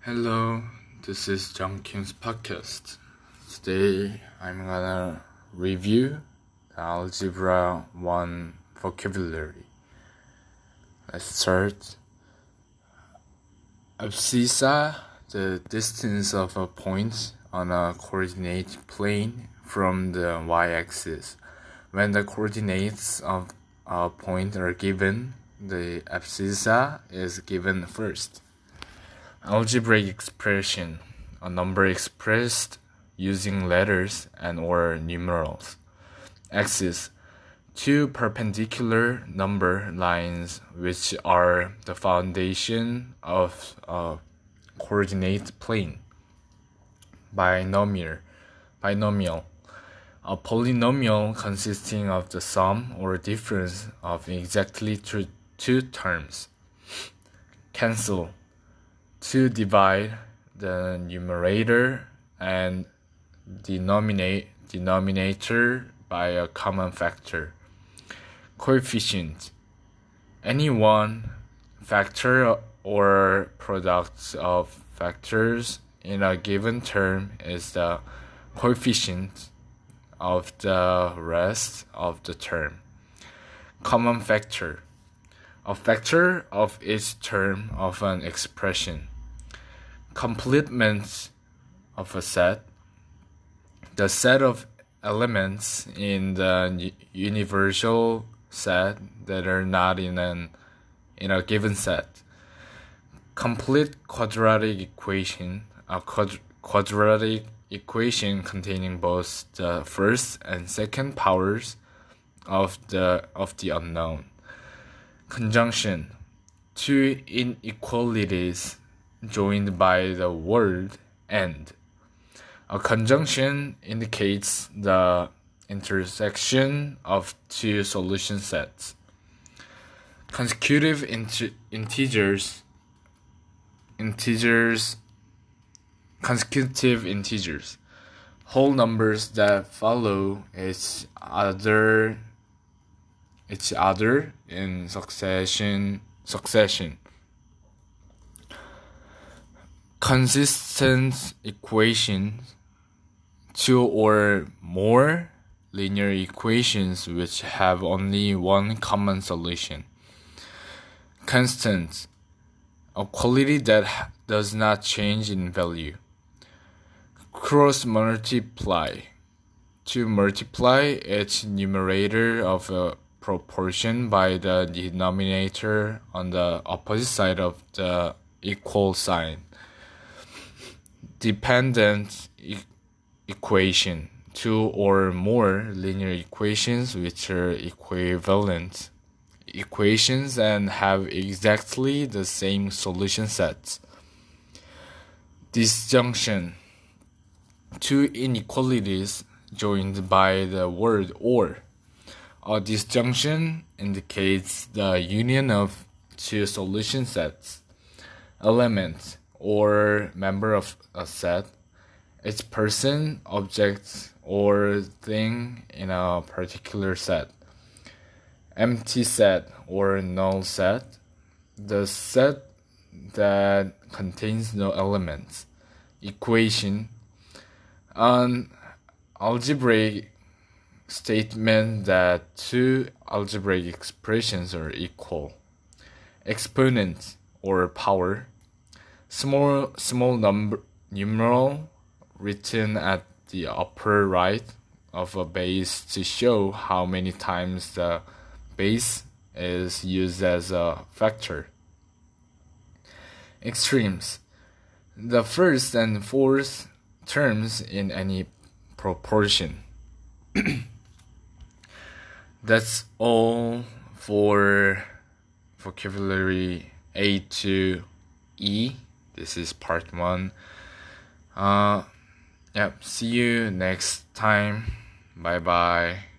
Hello, this is John Kim's podcast. Today I'm gonna review the Algebra 1 vocabulary. Let's start. Abscissa, the distance of a point on a coordinate plane from the y-axis. When the coordinates of a point are given, the abscissa is given first. Algebraic expression, a number expressed using letters and or numerals. Axis, two perpendicular number lines which are the foundation of a coordinate plane. Binomial, binomial, a polynomial consisting of the sum or difference of exactly two, two terms. Cancel to divide the numerator and denominate, denominator by a common factor. Coefficient any one factor or product of factors in a given term is the coefficient of the rest of the term. Common factor a factor of each term of an expression complements of a set, the set of elements in the universal set that are not in an in a given set. Complete quadratic equation, a quad, quadratic equation containing both the first and second powers of the of the unknown. Conjunction, two inequalities joined by the word and. A conjunction indicates the intersection of two solution sets. Consecutive int- integers integers consecutive integers whole numbers that follow each other each other in succession succession consistent equations, two or more linear equations which have only one common solution. Constant, a quality that does not change in value. Cross multiply, to multiply its numerator of a proportion by the denominator on the opposite side of the equal sign dependent e equation, two or more linear equations which are equivalent equations and have exactly the same solution sets. Disjunction two inequalities joined by the word or. A disjunction indicates the union of two solution sets. Element or member of a set, its person, object, or thing in a particular set. Empty set or null set, the set that contains no elements. Equation, an algebraic statement that two algebraic expressions are equal. Exponent or power small small number numeral written at the upper right of a base to show how many times the base is used as a factor. Extremes. The first and fourth terms in any proportion. That's all for vocabulary A to E. This is part one. Uh, yep. See you next time. Bye bye.